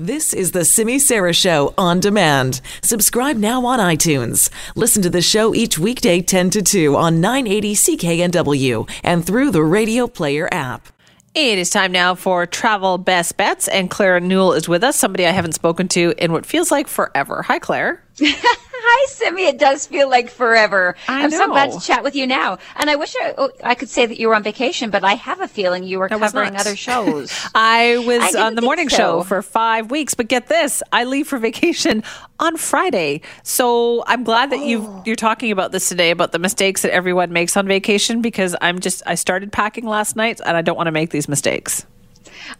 This is the Simi Sara Show on demand. Subscribe now on iTunes. Listen to the show each weekday 10 to 2 on 980 CKNW and through the Radio Player app. It is time now for travel best bets, and Claire Newell is with us, somebody I haven't spoken to in what feels like forever. Hi, Claire. Hi, Simi. It does feel like forever. I am so glad to chat with you now. And I wish I, oh, I could say that you were on vacation, but I have a feeling you were I covering other shows. I was I on the morning so. show for five weeks, but get this: I leave for vacation on Friday. So I'm glad that you Oh. you're talking about this today about the mistakes that everyone makes on vacation because I'm just I started packing last night and I don't want to make these mistakes.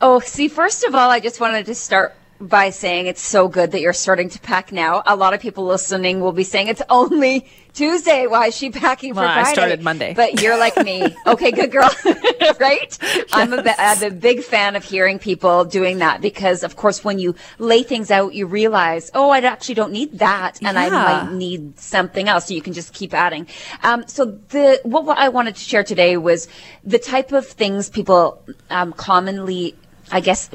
oh, see, first of all, I just wanted to start by saying it's so good that you're starting to pack now. A lot of people listening will be saying it's only Tuesday. Why is she packing for Well, I started Monday. But you're like me. Okay, good girl. right? I'm, a, I'm a big fan of hearing people doing that because, of course, when you lay things out, you realize, oh, I actually don't need that. And I might need something else. So you can just keep adding. Um, so the, what, what I wanted to share today was the type of things people um, commonly I guess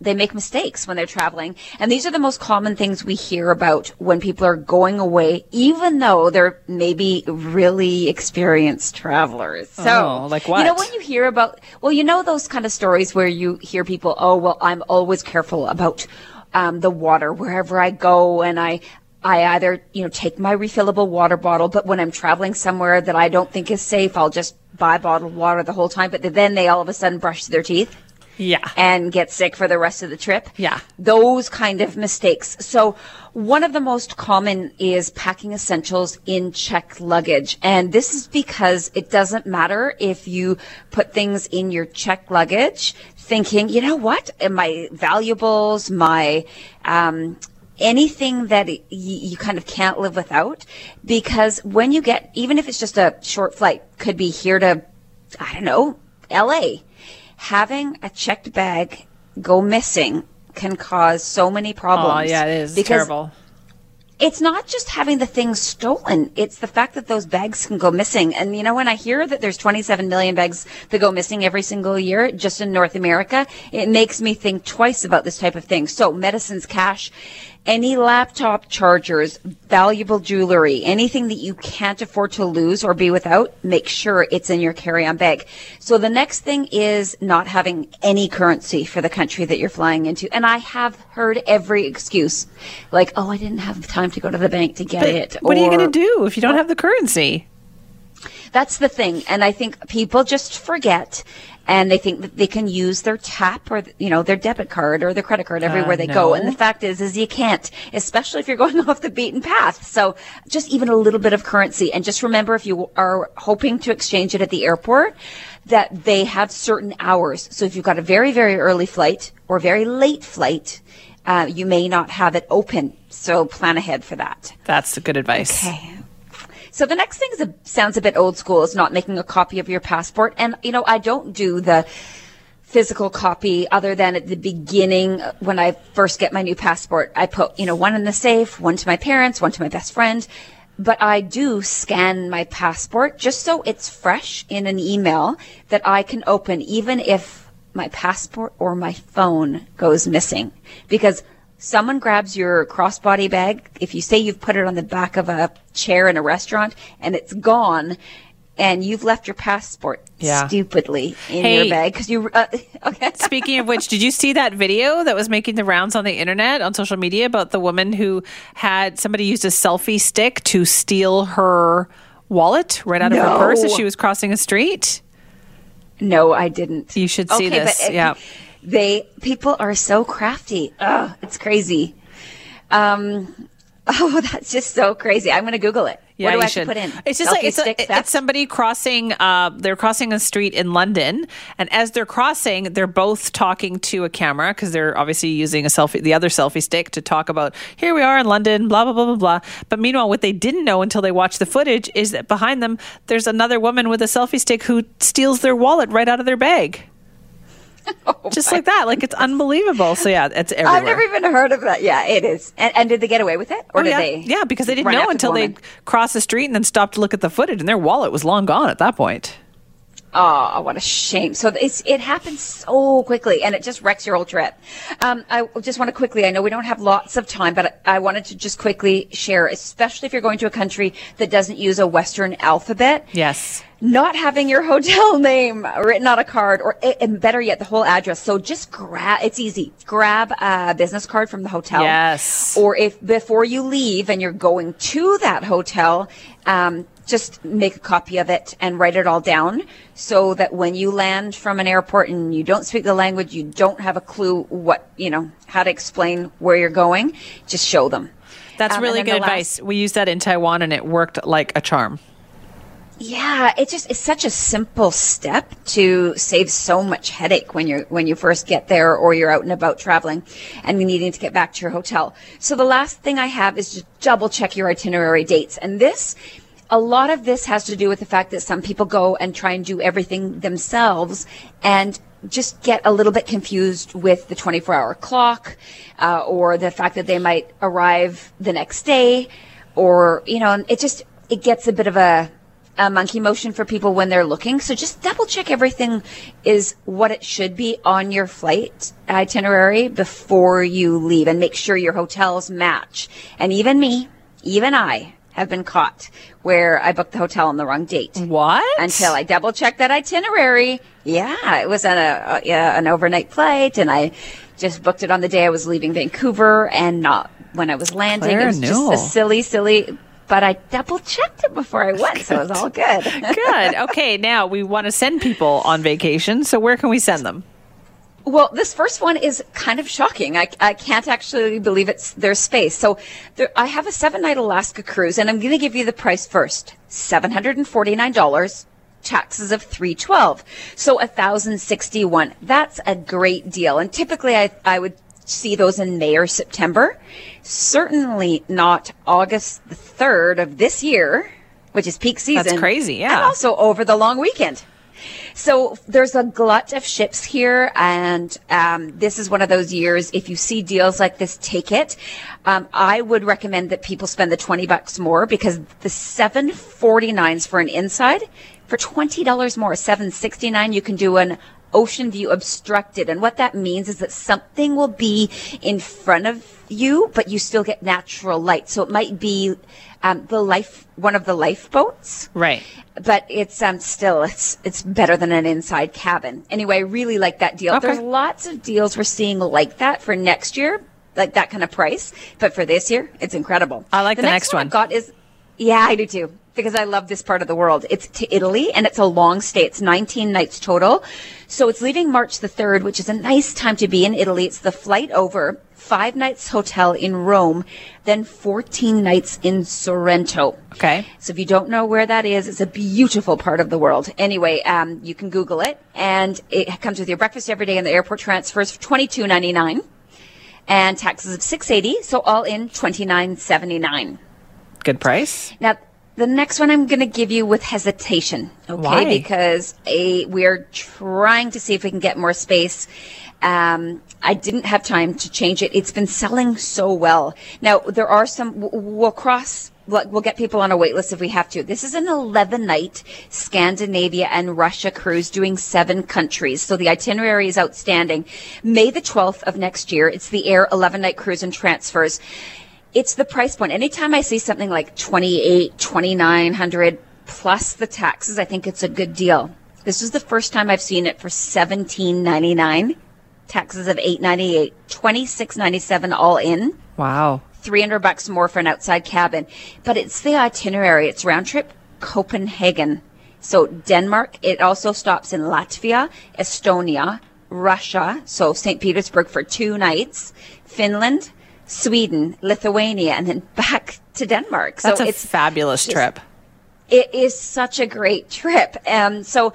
they make mistakes when they're traveling. And these are the most common things we hear about when people are going away, even though they're maybe really experienced travelers. So, Oh, like You know, when you hear about, well, you know, those kind of stories where you hear people, oh, well, I'm always careful about um, the water wherever I go. And I, I either, you know, take my refillable water bottle, but when I'm traveling somewhere that I don't think is safe, I'll just buy bottled water the whole time. But then they all of a sudden brush their teeth Yeah. and get sick for the rest of the trip. Yeah. Those kind of mistakes. So one of the most common is packing essentials in checked luggage. And this is because it doesn't matter if you put things in your checked luggage thinking, you know what? My valuables, my, um, anything that y- you kind of can't live without because when you get even if it's just a short flight could be here to i don't know la having a checked bag go missing can cause so many problems Oh yeah, it is because terrible. it's not just having the things stolen. It's the fact that those bags can go missing. And you know, when I hear that there's 27 million bags that go missing every single year just in North America, it makes me think twice about this type of thing. So medicines, cash, any laptop chargers, valuable jewelry, anything that you can't afford to lose or be without, make sure it's in your carry-on bag. So the next thing is not having any currency for the country that you're flying into. And I have heard every excuse, like, oh, I didn't have time to go to the bank to get But it. what are you going to do if you don't have the currency? That's the thing. And I think people just forget and they think that they can use their tap or, you know, their debit card or their credit card everywhere Uh, they go. And the fact is, is you can't, especially if you're going off the beaten path. So just even a little bit of currency. And just remember if you are hoping to exchange it at the airport, that they have certain hours. So if you've got a very, very early flight or very late flight, uh, you may not have it open. So plan ahead for that. That's good advice. Okay. So the next thing a, sounds a bit old school is not making a copy of your passport. And, you know, I don't do the physical copy other than at the beginning uh, when I first get my new passport. I put, you know, one in the safe, one to my parents, one to my best friend. But I do scan my passport just so it's fresh in an email that I can open even if my passport or my phone goes missing. Because someone grabs your crossbody bag, if you say you've put it on the back of a chair in a restaurant and it's gone, and you've left your passport Yeah. stupidly in Hey. your bag because you. Uh, okay. Speaking of which, did you see that video that was making the rounds on the internet on social media about the woman who had somebody used a selfie stick to steal her wallet right out of her purse as she was crossing a street? No, I didn't. You should see this. uh, Yeah. They people are so crafty. Oh, it's crazy. Um. Oh, that's just so crazy. I'm going to Google it. Yeah, what do I should. put in? It's just like it's, a, stick it's somebody crossing. Uh, they're crossing a street in London, and as they're crossing, they're both talking to a camera because they're obviously using a selfie, the other selfie stick, to talk about here we are in London, blah blah blah blah blah. But meanwhile, what they didn't know until they watched the footage is that behind them, there's another woman with a selfie stick who steals their wallet right out of their bag. Just like that, like it's unbelievable. So yeah, it's everywhere. I've never even heard of that. Yeah, it is. And, and did they get away with it, or Oh, did yeah. they? yeah, because they didn't know after the until they crossed the street and then stopped to look at the footage, and their wallet was long gone at that point. Oh, what a shame. So it's, it happens so quickly and it just wrecks your whole trip. Um, I just want to quickly, I know we don't have lots of time, but I wanted to just quickly share, especially if you're going to a country that doesn't use a Western alphabet. Yes. Not having your hotel name written on a card or, and better yet, the whole address. So just grab, it's easy. Grab a business card from the hotel. Yes. Or if before you leave and you're going to that hotel, um, just make a copy of it and write it all down so that when you land from an airport and you don't speak the language, you don't have a clue what, you know, how to explain where you're going, just show them. That's Um, really good the last- advice. We used that in Taiwan and it worked like a charm. Yeah, it just it's such a simple step to save so much headache when you're when you first get there or you're out and about traveling and needing to get back to your hotel. So the last thing I have is just double check your itinerary dates. And this a lot of this has to do with the fact that some people go and try and do everything themselves and just get a little bit confused with the 24 hour clock uh, or the fact that they might arrive the next day or you know it just it gets a bit of a a monkey motion for people when they're looking. So just double check everything is what it should be on your flight itinerary before you leave and make sure your hotels match. And even me, even I have been caught where I booked the hotel on the wrong date. What? Until I double checked that itinerary. Yeah, it was on a, uh, an overnight flight and I just booked it on the day I was leaving Vancouver and not when I was landing. Claire it was Newell. just a silly, silly, but I double checked it before I went, so it was all good. Good. Okay, now we want to send people on vacation. So where can we send them? Well, this first one is kind of shocking. I, I can't actually believe it's their space. So there, I have a seven night Alaska cruise and I'm going to give you the price first. $749, taxes of 312. So 1061. That's a great deal. And typically I, I would see those in May or September. Certainly not August the 3rd of this year, which is peak season. That's crazy, yeah. And also over the long weekend. So there's a glut of ships here, and um, this is one of those years. If you see deals like this, take it. Um, I would recommend that people spend the twenty bucks more because the seven forty nines for an inside for twenty dollars more, seven sixty nine. You can do an ocean view obstructed, and what that means is that something will be in front of you, but you still get natural light. So it might be um, the life, one of the lifeboats Right. but it's um still it's it's better than an inside cabin. Anyway, I really like that deal. Okay. There's lots of deals we're seeing like that for next year, like that kind of price. But for this year, it's incredible. I like the next one. I've got is yeah, I do too. Because I love this part of the world. It's to Italy and it's a long stay. It's 19 nights total. So it's leaving March the 3rd, which is a nice time to be in Italy. It's the flight over, five nights hotel in Rome, then 14 nights in Sorrento. Okay. So if you don't know where that is, it's a beautiful part of the world. Anyway, um, you can Google it, and it comes with your breakfast every day and the airport transfers for twenty two ninety nine, and taxes of six eighty. So all in twenty nine seventy nine. Good price. Now, the next one I'm going to give you with hesitation, okay? Why? Because a, we're trying to see if we can get more space. Um, I didn't have time to change it. It's been selling so well. Now, there are some, we'll cross, we'll we'll get people on a wait list if we have to. This is an 11 night Scandinavia and Russia cruise doing seven countries. So the itinerary is outstanding. May the 12th of next year, it's the Air 11 night cruise and transfers it's the price point. Anytime I see something like 28, 2900 plus the taxes, I think it's a good deal. This is the first time I've seen it for 17.99, taxes of 8.98, 26.97 all in. Wow. 300 bucks more for an outside cabin. But it's the itinerary. It's round trip Copenhagen. So Denmark, it also stops in Latvia, Estonia, Russia, so St. Petersburg for two nights, Finland, Sweden, Lithuania, and then back to Denmark. That's so a it's fabulous just- trip. it is such a great trip. Um, so,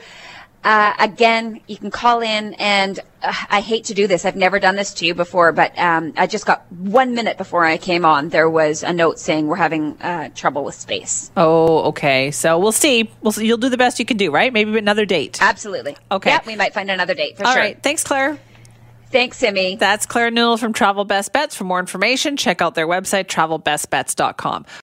uh, again, you can call in and uh, I hate to do this. I've never done this to you before, but, um, I just got one minute before I came on. There was a note saying we're having, uh, trouble with space. Oh, okay. So we'll see. We'll see. You'll do the best you can do, right? Maybe another date. Absolutely. Okay. Yeah, we might find another date for All sure. right. Thanks, Claire. Thanks, Simi. That's Claire Newell from Travel Best Bets. For more information, check out their website, travelbestbets.com.